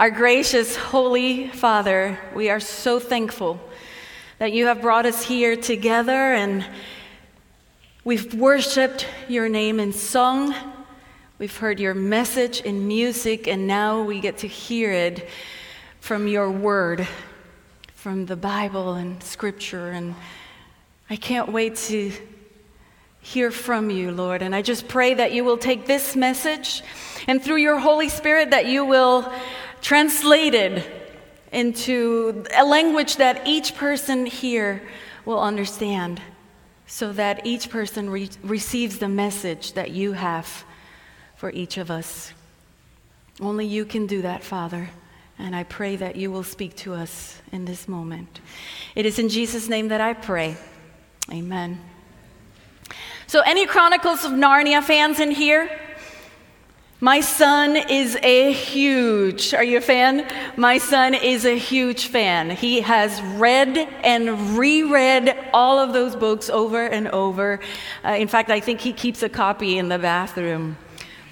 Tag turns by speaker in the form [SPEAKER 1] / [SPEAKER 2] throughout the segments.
[SPEAKER 1] Our gracious, holy Father, we are so thankful that you have brought us here together and we've worshiped your name in song. We've heard your message in music, and now we get to hear it from your word, from the Bible and scripture. And I can't wait to hear from you, Lord. And I just pray that you will take this message and through your Holy Spirit that you will translate it into a language that each person here will understand so that each person re- receives the message that you have for each of us. Only you can do that, Father. And I pray that you will speak to us in this moment. It is in Jesus' name that I pray. Amen. So, any Chronicles of Narnia fans in here? My son is a huge, are you a fan? My son is a huge fan. He has read and reread all of those books over and over. Uh, in fact, I think he keeps a copy in the bathroom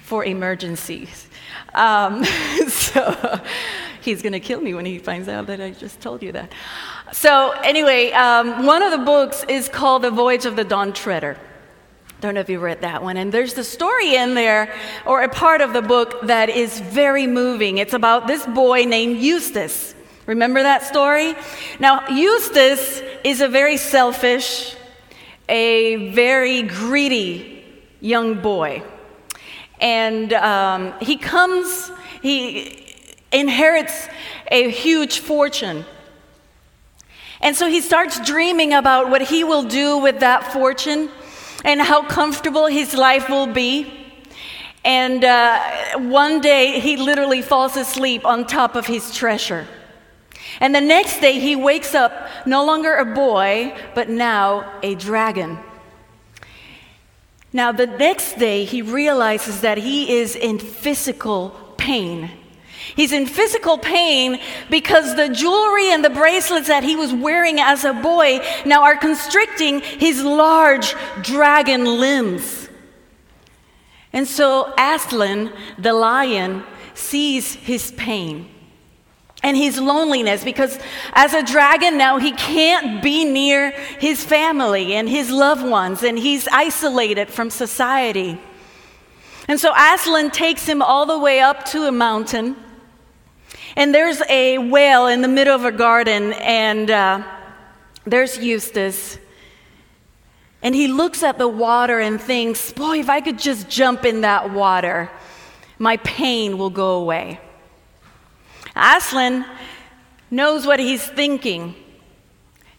[SPEAKER 1] for emergencies. Um, so he's going to kill me when he finds out that I just told you that. So, anyway, um, one of the books is called The Voyage of the Dawn Treader. Don't know if you read that one. And there's the story in there, or a part of the book, that is very moving. It's about this boy named Eustace. Remember that story? Now, Eustace is a very selfish, a very greedy young boy. And um, he comes, he inherits a huge fortune. And so he starts dreaming about what he will do with that fortune and how comfortable his life will be. And uh, one day he literally falls asleep on top of his treasure. And the next day he wakes up no longer a boy, but now a dragon. Now, the next day he realizes that he is in physical pain. He's in physical pain because the jewelry and the bracelets that he was wearing as a boy now are constricting his large dragon limbs. And so Aslan, the lion, sees his pain and his loneliness because as a dragon now he can't be near his family and his loved ones and he's isolated from society. And so Aslan takes him all the way up to a mountain and there's a whale in the middle of a garden, and uh, there's Eustace. And he looks at the water and thinks, Boy, if I could just jump in that water, my pain will go away. Aslan knows what he's thinking,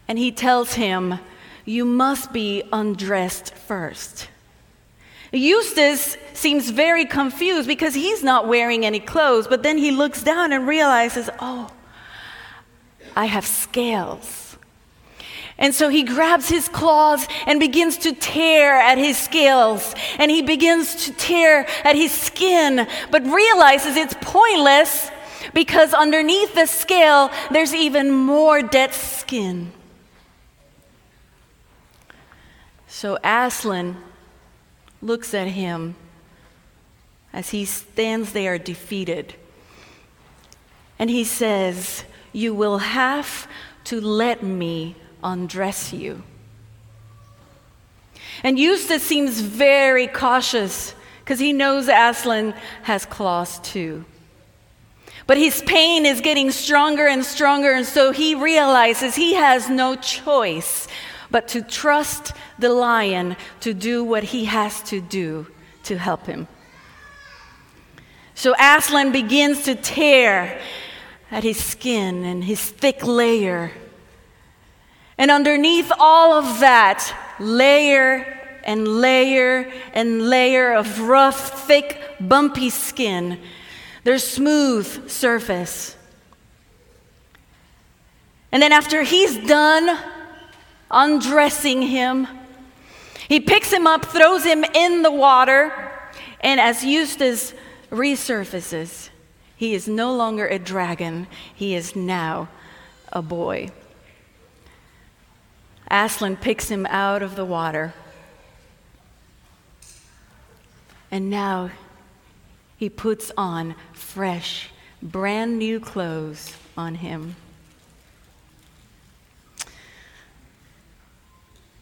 [SPEAKER 1] and he tells him, You must be undressed first. Eustace seems very confused because he's not wearing any clothes, but then he looks down and realizes, oh, I have scales. And so he grabs his claws and begins to tear at his scales. And he begins to tear at his skin, but realizes it's pointless because underneath the scale, there's even more dead skin. So Aslan looks at him as he stands there defeated. And he says, You will have to let me undress you. And Eustace seems very cautious because he knows Aslan has claws too. But his pain is getting stronger and stronger, and so he realizes he has no choice but to trust the lion to do what he has to do to help him. So Aslan begins to tear at his skin and his thick layer. And underneath all of that, layer and layer and layer of rough, thick, bumpy skin, there's smooth surface. And then after he's done undressing him. He picks him up, throws him in the water, and as Eustace resurfaces, he is no longer a dragon, he is now a boy. Aslan picks him out of the water. And now he puts on fresh brand new clothes on him.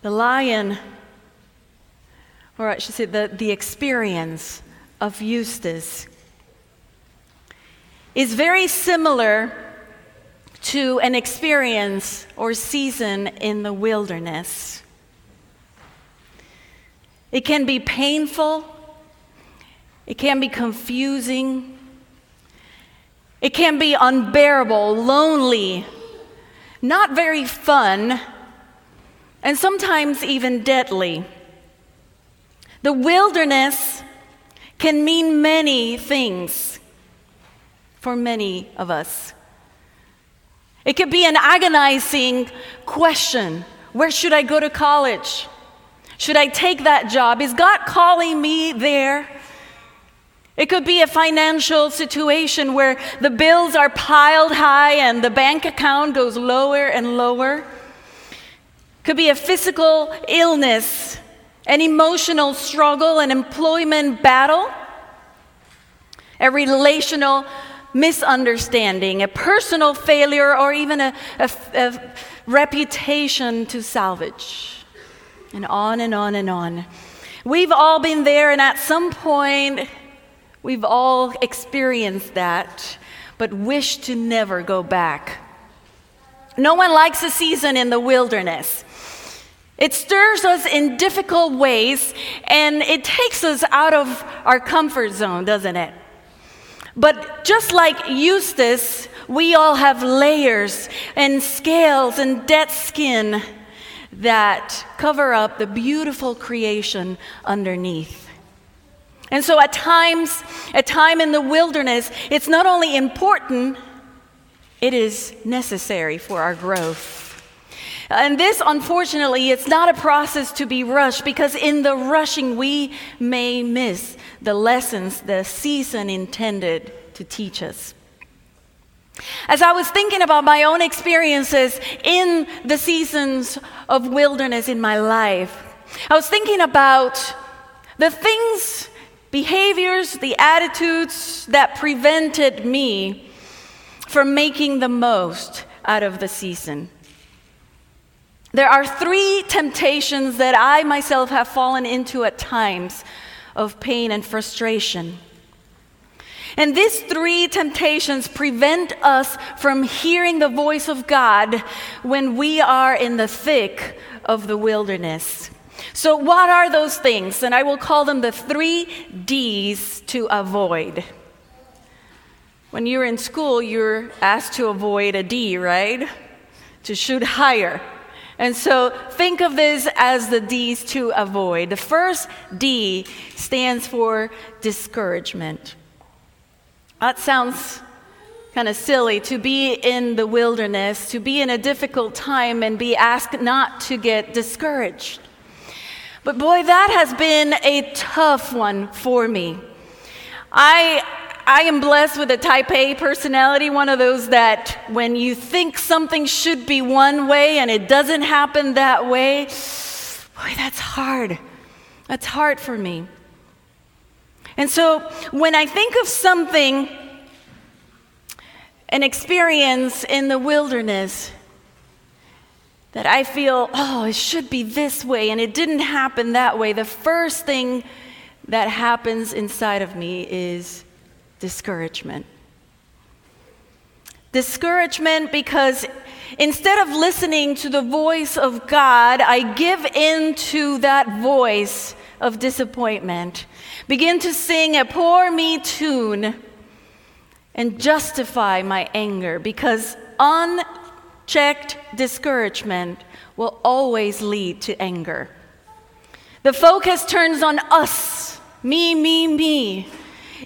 [SPEAKER 1] The lion, or I should say, the, the experience of Eustace is very similar to an experience or season in the wilderness. It can be painful, it can be confusing, it can be unbearable, lonely, not very fun, and sometimes even deadly. The wilderness can mean many things for many of us. It could be an agonizing question Where should I go to college? Should I take that job? Is God calling me there? It could be a financial situation where the bills are piled high and the bank account goes lower and lower. Could be a physical illness, an emotional struggle, an employment battle, a relational misunderstanding, a personal failure, or even a, a, a reputation to salvage. And on and on and on. We've all been there, and at some point, we've all experienced that, but wish to never go back. No one likes a season in the wilderness. It stirs us in difficult ways and it takes us out of our comfort zone, doesn't it? But just like Eustace, we all have layers and scales and dead skin that cover up the beautiful creation underneath. And so at times, a time in the wilderness, it's not only important, it is necessary for our growth. And this, unfortunately, it's not a process to be rushed because in the rushing, we may miss the lessons the season intended to teach us. As I was thinking about my own experiences in the seasons of wilderness in my life, I was thinking about the things, behaviors, the attitudes that prevented me from making the most out of the season. There are three temptations that I myself have fallen into at times of pain and frustration. And these three temptations prevent us from hearing the voice of God when we are in the thick of the wilderness. So, what are those things? And I will call them the three D's to avoid. When you're in school, you're asked to avoid a D, right? To shoot higher. And so think of this as the D's to avoid. The first D stands for discouragement. That sounds kind of silly to be in the wilderness, to be in a difficult time and be asked not to get discouraged. But boy, that has been a tough one for me. I, I am blessed with a type A personality, one of those that when you think something should be one way and it doesn't happen that way, boy, that's hard. That's hard for me. And so when I think of something, an experience in the wilderness, that I feel, oh, it should be this way, and it didn't happen that way, the first thing that happens inside of me is discouragement. Discouragement because instead of listening to the voice of God, I give in to that voice of disappointment begin to sing a poor me tune and justify my anger because unchecked discouragement will always lead to anger. The focus turns on us, me, me, me,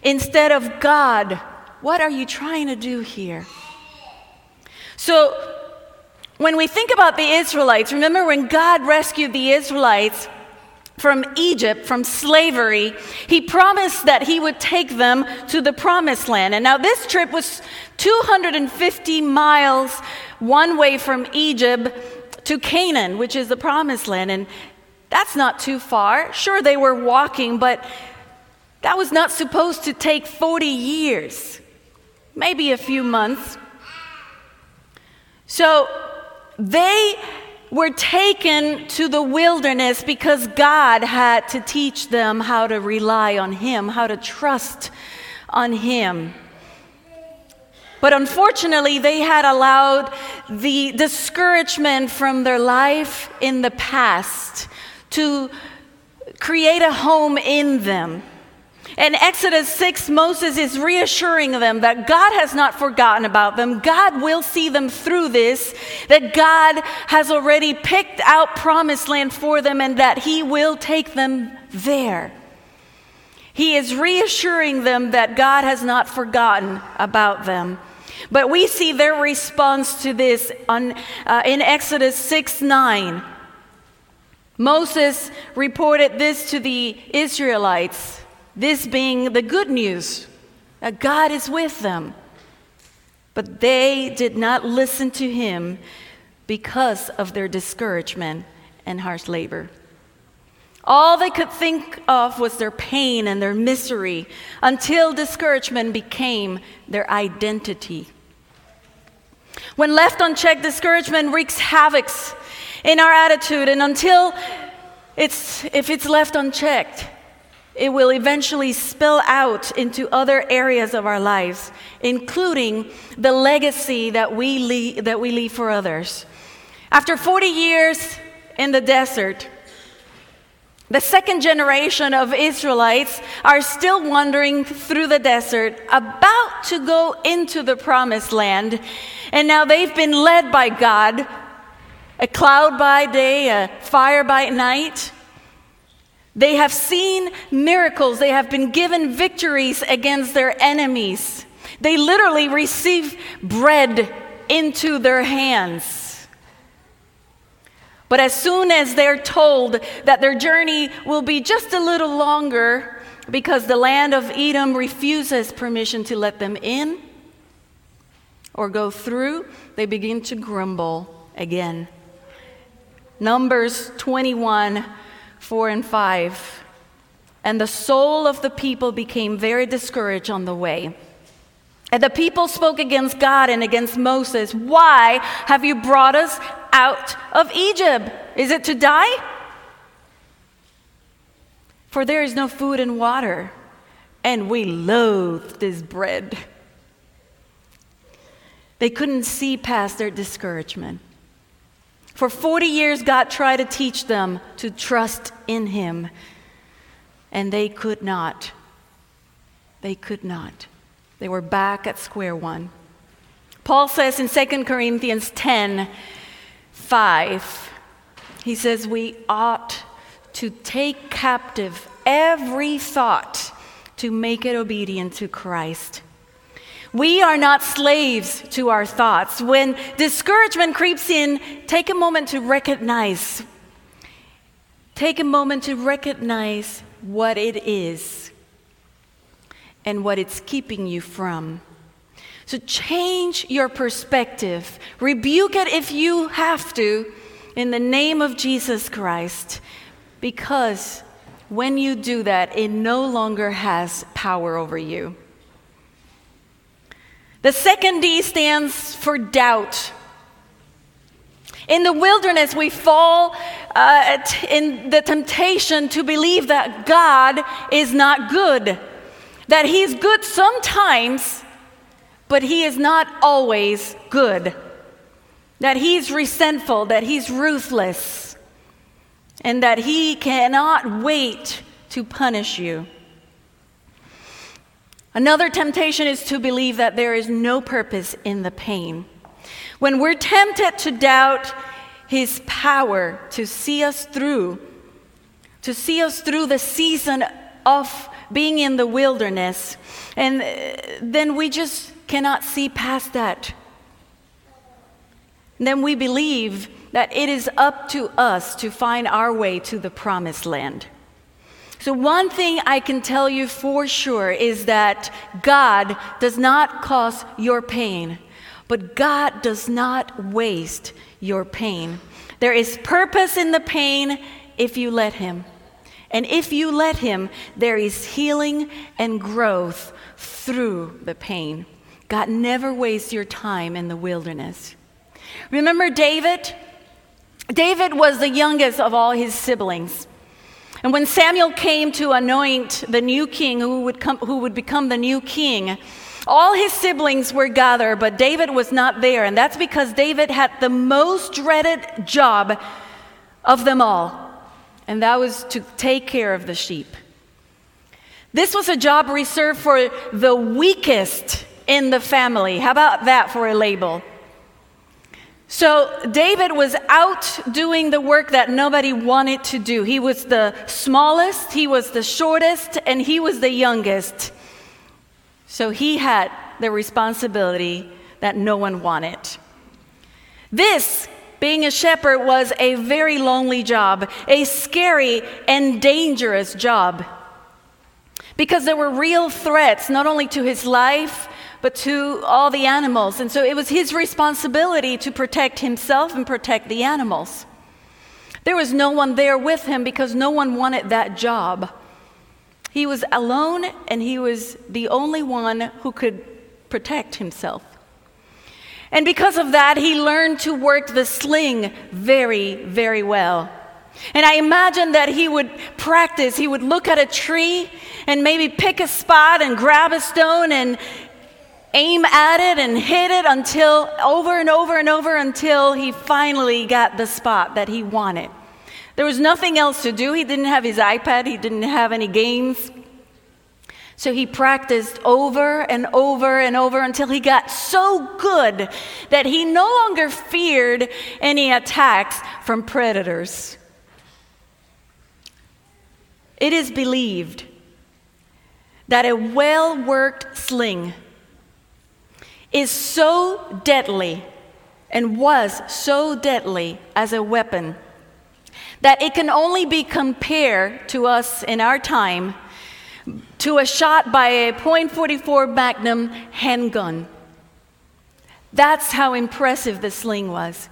[SPEAKER 1] instead of God. What are you trying to do here? So, when we think about the Israelites, remember when God rescued the Israelites from Egypt, from slavery, he promised that he would take them to the promised land. And now this trip was 250 miles one way from Egypt to Canaan, which is the promised land. And that's not too far. Sure, they were walking, but that was not supposed to take 40 years. maybe a few months. So they were taken to the wilderness because God had to teach them how to rely on Him, how to trust on Him. But unfortunately, they had allowed the discouragement from their life in the past to create a home in them. In Exodus 6, Moses is reassuring them that God has not forgotten about them. God will see them through this, that God has already picked out promised land for them, and that He will take them there. He is reassuring them that God has not forgotten about them. But we see their response to this on, uh, in Exodus 6 9. Moses reported this to the Israelites. This being the good news that God is with them. But they did not listen to him because of their discouragement and harsh labor. All they could think of was their pain and their misery until discouragement became their identity. When left unchecked, discouragement wreaks havoc in our attitude, and until it's, if it's left unchecked, it will eventually spill out into other areas of our lives, including the legacy that we leave, that we leave for others. After 40 years in the desert, the second generation of Israelites are still wandering through the desert, about to go into the promised land. And now they've been led by God a cloud by day, a fire by night. They have seen miracles. They have been given victories against their enemies. They literally receive bread into their hands. But as soon as they're told that their journey will be just a little longer because the land of Edom refuses permission to let them in or go through, they begin to grumble again. Numbers 21 4 and 5. And the soul of the people became very discouraged on the way. And the people spoke against God and against Moses. Why have you brought us out of Egypt? Is it to die? For there is no food and water, and we loathe this bread. They couldn't see past their discouragement. For 40 years, God tried to teach them to trust in Him, and they could not. They could not. They were back at square one. Paul says in 2 Corinthians 10 5, he says, We ought to take captive every thought to make it obedient to Christ. We are not slaves to our thoughts. When discouragement creeps in, take a moment to recognize. Take a moment to recognize what it is and what it's keeping you from. So change your perspective. Rebuke it if you have to in the name of Jesus Christ, because when you do that, it no longer has power over you. The second D stands for doubt. In the wilderness, we fall uh, in the temptation to believe that God is not good, that He's good sometimes, but He is not always good, that He's resentful, that He's ruthless, and that He cannot wait to punish you. Another temptation is to believe that there is no purpose in the pain. When we're tempted to doubt his power to see us through, to see us through the season of being in the wilderness, and uh, then we just cannot see past that. And then we believe that it is up to us to find our way to the promised land. So, one thing I can tell you for sure is that God does not cause your pain, but God does not waste your pain. There is purpose in the pain if you let Him. And if you let Him, there is healing and growth through the pain. God never wastes your time in the wilderness. Remember David? David was the youngest of all his siblings. And when Samuel came to anoint the new king who would, come, who would become the new king, all his siblings were gathered, but David was not there. And that's because David had the most dreaded job of them all, and that was to take care of the sheep. This was a job reserved for the weakest in the family. How about that for a label? So David was out doing the work that nobody wanted to do. He was the smallest, he was the shortest, and he was the youngest. So he had the responsibility that no one wanted. This, being a shepherd, was a very lonely job, a scary and dangerous job. Because there were real threats, not only to his life, but to all the animals. And so it was his responsibility to protect himself and protect the animals. There was no one there with him because no one wanted that job. He was alone and he was the only one who could protect himself. And because of that, he learned to work the sling very, very well. And I imagine that he would practice. He would look at a tree and maybe pick a spot and grab a stone and aim at it and hit it until over and over and over until he finally got the spot that he wanted. There was nothing else to do. He didn't have his iPad, he didn't have any games. So he practiced over and over and over until he got so good that he no longer feared any attacks from predators. It is believed that a well worked sling is so deadly and was so deadly as a weapon that it can only be compared to us in our time to a shot by a .44 Magnum handgun. That's how impressive the sling was.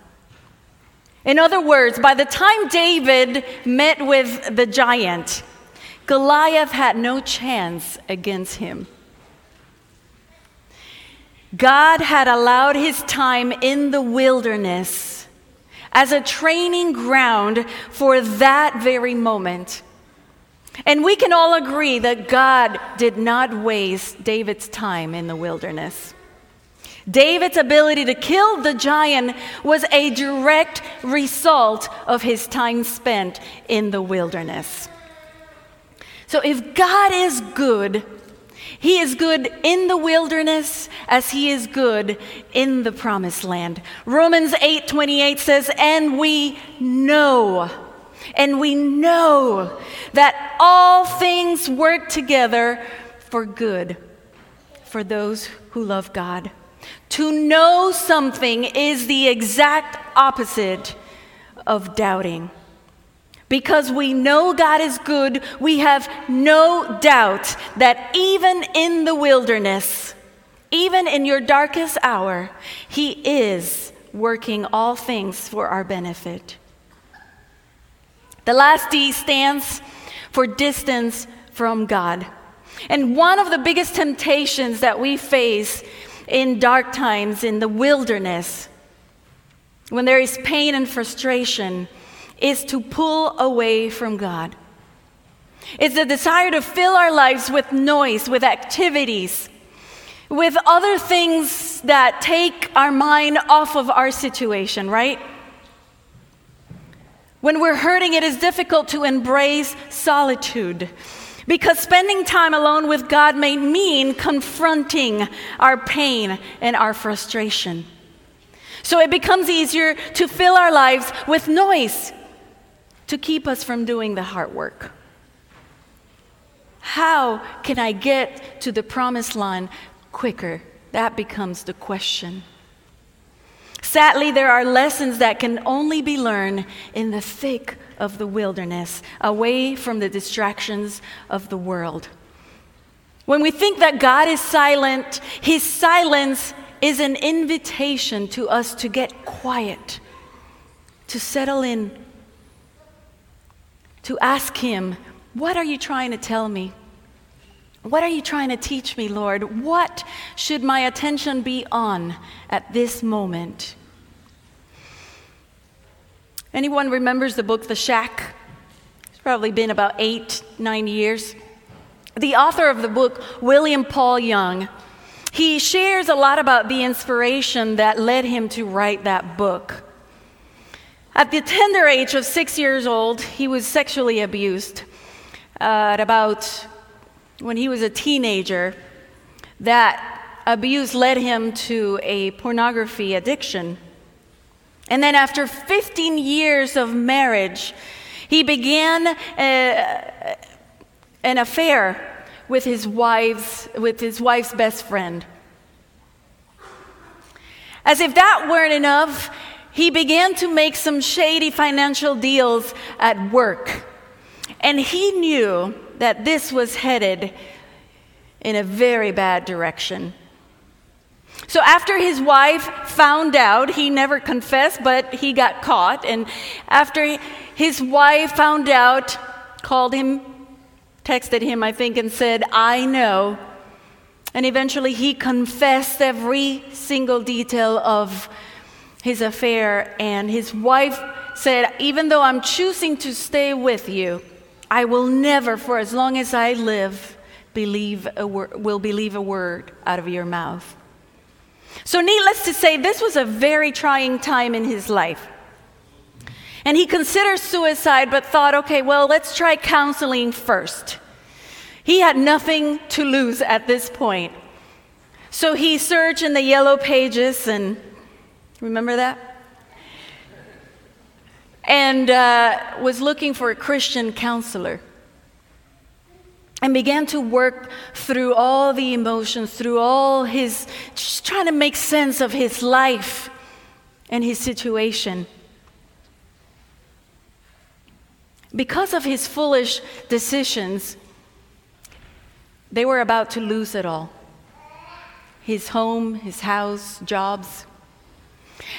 [SPEAKER 1] In other words, by the time David met with the giant, Goliath had no chance against him. God had allowed his time in the wilderness as a training ground for that very moment. And we can all agree that God did not waste David's time in the wilderness. David's ability to kill the giant was a direct result of his time spent in the wilderness. So, if God is good, he is good in the wilderness as he is good in the promised land. Romans 8:28 says, "And we know and we know that all things work together for good for those who love God." To know something is the exact opposite of doubting. Because we know God is good, we have no doubt that even in the wilderness, even in your darkest hour, He is working all things for our benefit. The last D stands for distance from God. And one of the biggest temptations that we face in dark times, in the wilderness, when there is pain and frustration, is to pull away from God. It's the desire to fill our lives with noise, with activities, with other things that take our mind off of our situation, right? When we're hurting, it is difficult to embrace solitude because spending time alone with God may mean confronting our pain and our frustration. So it becomes easier to fill our lives with noise, to keep us from doing the hard work. How can I get to the promised land quicker? That becomes the question. Sadly, there are lessons that can only be learned in the thick of the wilderness, away from the distractions of the world. When we think that God is silent, His silence is an invitation to us to get quiet, to settle in to ask Him, What are you trying to tell me? What are you trying to teach me, Lord? What should my attention be on at this moment? Anyone remembers the book The Shack? It's probably been about eight, nine years. The author of the book, William Paul Young, he shares a lot about the inspiration that led him to write that book. At the tender age of six years old, he was sexually abused. Uh, at about when he was a teenager, that abuse led him to a pornography addiction. And then, after 15 years of marriage, he began a, uh, an affair with his wife's, with his wife's best friend. As if that weren't enough, he began to make some shady financial deals at work. And he knew that this was headed in a very bad direction. So, after his wife found out, he never confessed, but he got caught. And after his wife found out, called him, texted him, I think, and said, I know. And eventually he confessed every single detail of his affair. And his wife said, Even though I'm choosing to stay with you, I will never, for as long as I live, believe a wor- will believe a word out of your mouth. So, needless to say, this was a very trying time in his life. And he considered suicide, but thought, okay, well, let's try counseling first. He had nothing to lose at this point. So he searched in the yellow pages and remember that? And uh, was looking for a Christian counselor and began to work through all the emotions, through all his, just trying to make sense of his life and his situation. Because of his foolish decisions, they were about to lose it all his home, his house, jobs.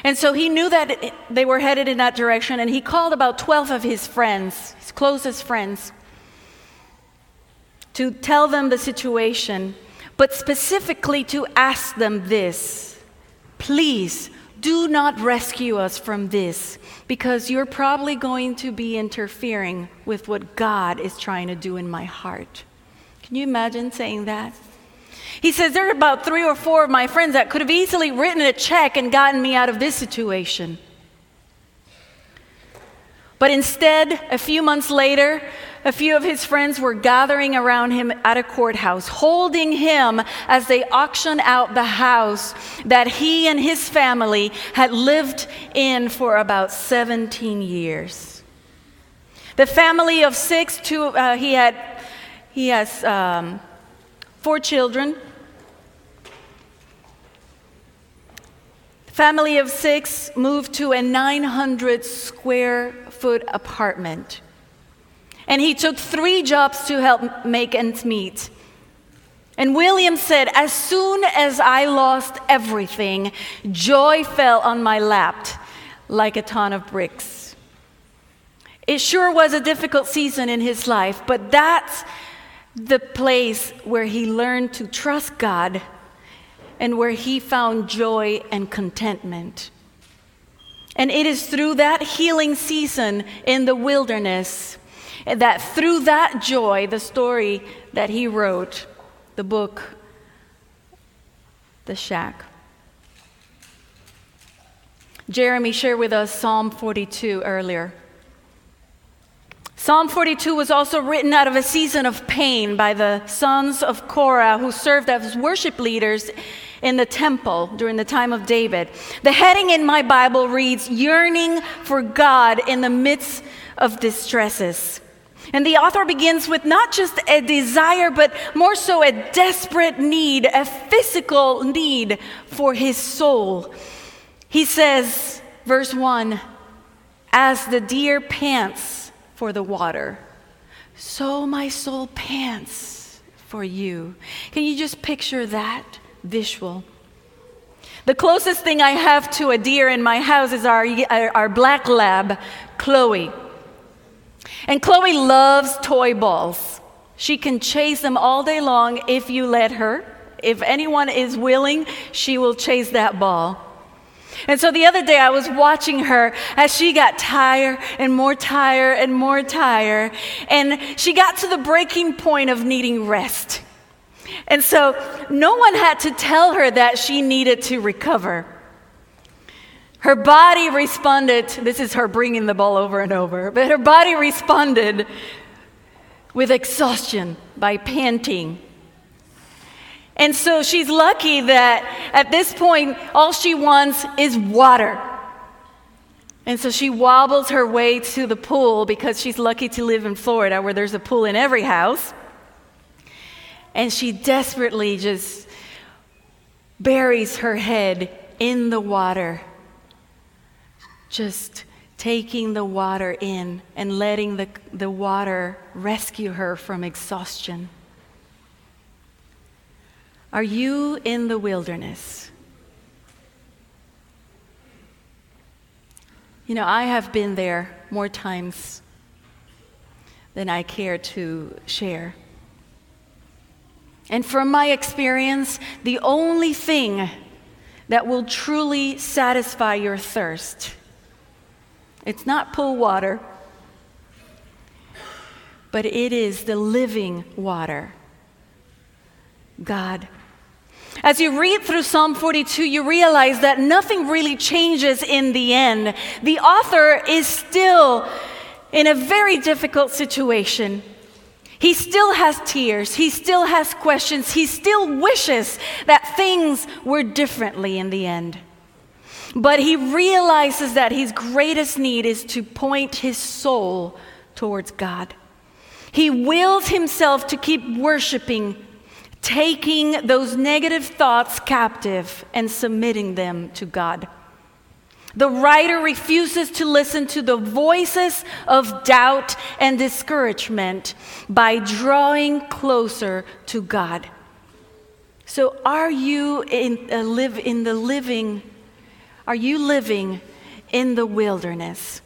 [SPEAKER 1] And so he knew that they were headed in that direction, and he called about 12 of his friends, his closest friends to tell them the situation, but specifically to ask them this please do not rescue us from this because you're probably going to be interfering with what God is trying to do in my heart. Can you imagine saying that? He says, There are about three or four of my friends that could have easily written a check and gotten me out of this situation. But instead, a few months later, a few of his friends were gathering around him at a courthouse, holding him as they auctioned out the house that he and his family had lived in for about 17 years. The family of six, two, uh, he, had, he has um, four children. Family of six moved to a 900 square foot apartment and he took three jobs to help make ends meet. And William said, As soon as I lost everything, joy fell on my lap like a ton of bricks. It sure was a difficult season in his life, but that's the place where he learned to trust God and where he found joy and contentment. And it is through that healing season in the wilderness that through that joy, the story that he wrote, the book, The Shack. Jeremy shared with us Psalm 42 earlier. Psalm 42 was also written out of a season of pain by the sons of Korah who served as worship leaders in the temple during the time of David. The heading in my Bible reads, Yearning for God in the midst of distresses. And the author begins with not just a desire, but more so a desperate need, a physical need for his soul. He says, verse 1 As the deer pants for the water, so my soul pants for you. Can you just picture that visual? The closest thing I have to a deer in my house is our, our black lab, Chloe. And Chloe loves toy balls. She can chase them all day long if you let her. If anyone is willing, she will chase that ball. And so the other day I was watching her as she got tired and more tired and more tired. And she got to the breaking point of needing rest. And so no one had to tell her that she needed to recover. Her body responded, this is her bringing the ball over and over, but her body responded with exhaustion by panting and so she's lucky that at this point, all she wants is water. And so she wobbles her way to the pool because she's lucky to live in Florida where there's a pool in every house. And she desperately just buries her head in the water, just taking the water in and letting the, the water rescue her from exhaustion. Are you in the wilderness? You know, I have been there more times than I care to share. And from my experience, the only thing that will truly satisfy your thirst, it's not pool water, but it is the living water, God. As you read through Psalm 42, you realize that nothing really changes in the end. The author is still in a very difficult situation. He still has tears. He still has questions. He still wishes that things were differently in the end. But he realizes that his greatest need is to point his soul towards God. He wills himself to keep worshiping taking those negative thoughts captive and submitting them to God. The writer refuses to listen to the voices of doubt and discouragement by drawing closer to God. So, are you in, uh, live in the living? Are you living in the wilderness?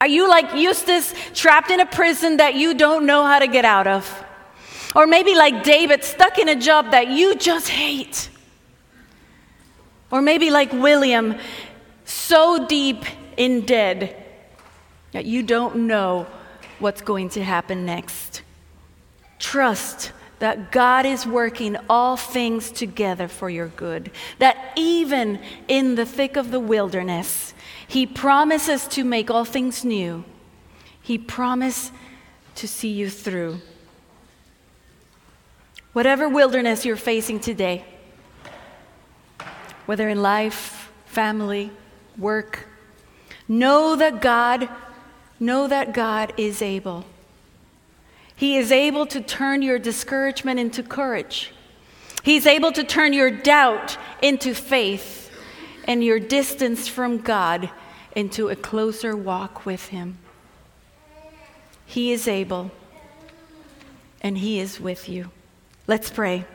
[SPEAKER 1] Are you like Eustace, trapped in a prison that you don't know how to get out of? Or maybe like David, stuck in a job that you just hate. Or maybe like William, so deep in debt that you don't know what's going to happen next. Trust that God is working all things together for your good, that even in the thick of the wilderness, He promises to make all things new. He promises to see you through. Whatever wilderness you're facing today, whether in life, family, work, know that God, know that God is able. He is able to turn your discouragement into courage. He's able to turn your doubt into faith and your distance from God into a closer walk with Him. He is able, and He is with you. Let's pray.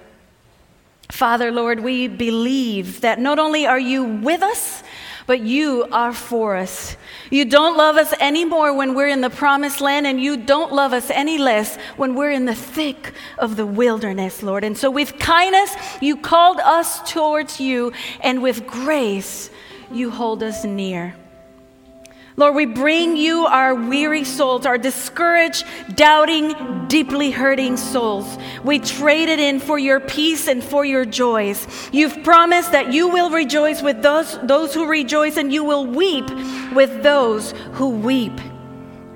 [SPEAKER 1] Father, Lord, we believe that not only are you with us, but you are for us. You don't love us anymore when we're in the promised land, and you don't love us any less when we're in the thick of the wilderness, Lord. And so, with kindness, you called us towards you, and with grace, you hold us near. Lord, we bring you our weary souls, our discouraged, doubting, deeply hurting souls. We trade it in for your peace and for your joys. You've promised that you will rejoice with those, those who rejoice and you will weep with those who weep.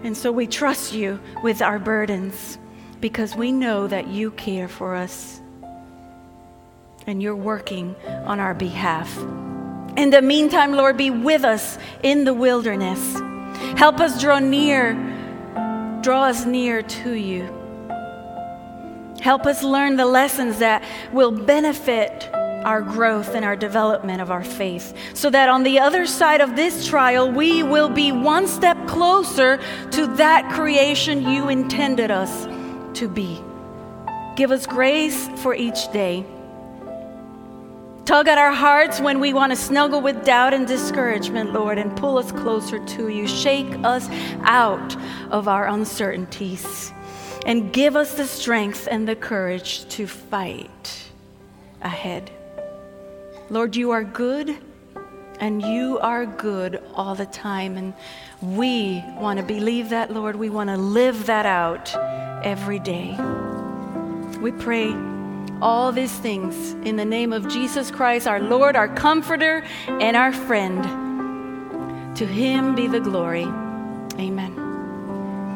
[SPEAKER 1] And so we trust you with our burdens because we know that you care for us and you're working on our behalf. In the meantime, Lord, be with us in the wilderness. Help us draw near, draw us near to you. Help us learn the lessons that will benefit our growth and our development of our faith, so that on the other side of this trial, we will be one step closer to that creation you intended us to be. Give us grace for each day. Tug at our hearts when we want to snuggle with doubt and discouragement, Lord, and pull us closer to you. Shake us out of our uncertainties. and give us the strength and the courage to fight ahead. Lord, you are good and you are good all the time. And we want to believe that, Lord. We want to live that out every day. We pray all these things in the name of Jesus Christ, our Lord, our comforter, and our friend. To him be the glory. Amen.